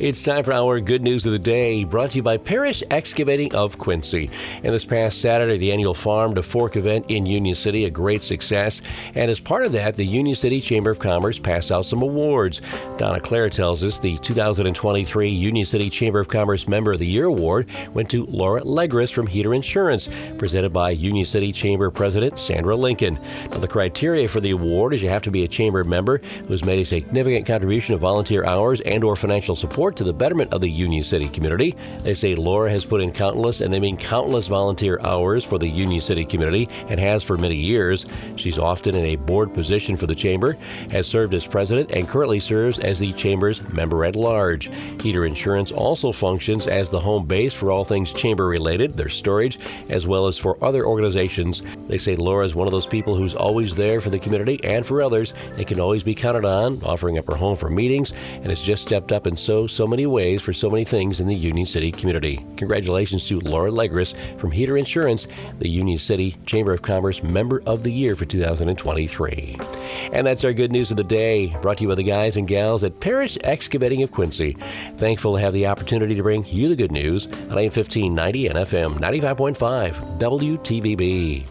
It's time for our good news of the day, brought to you by Parrish Excavating of Quincy. And this past Saturday, the annual Farm to Fork event in Union City, a great success. And as part of that, the Union City Chamber of Commerce passed out some awards. Donna Claire tells us the 2023 Union City Chamber of Commerce Member of the Year award went to Laura Legris from Heater Insurance, presented by Union City Chamber President Sandra Lincoln. Now, the criteria for the award is you have to be a chamber member who's made a significant contribution of volunteer hours and or financial support support to the betterment of the Union City community. They say Laura has put in countless, and they mean countless volunteer hours for the Union City community and has for many years. She's often in a board position for the Chamber, has served as president, and currently serves as the Chamber's member at large. Heater Insurance also functions as the home base for all things Chamber related, their storage, as well as for other organizations. They say Laura is one of those people who's always there for the community and for others and can always be counted on, offering up her home for meetings, and has just stepped up in so, so many ways for so many things in the Union City community. Congratulations to Laura Legris from Heater Insurance, the Union City Chamber of Commerce Member of the Year for 2023. And that's our good news of the day, brought to you by the guys and gals at Parrish Excavating of Quincy. Thankful to have the opportunity to bring you the good news on AM 1590 and FM 95.5 WTVB.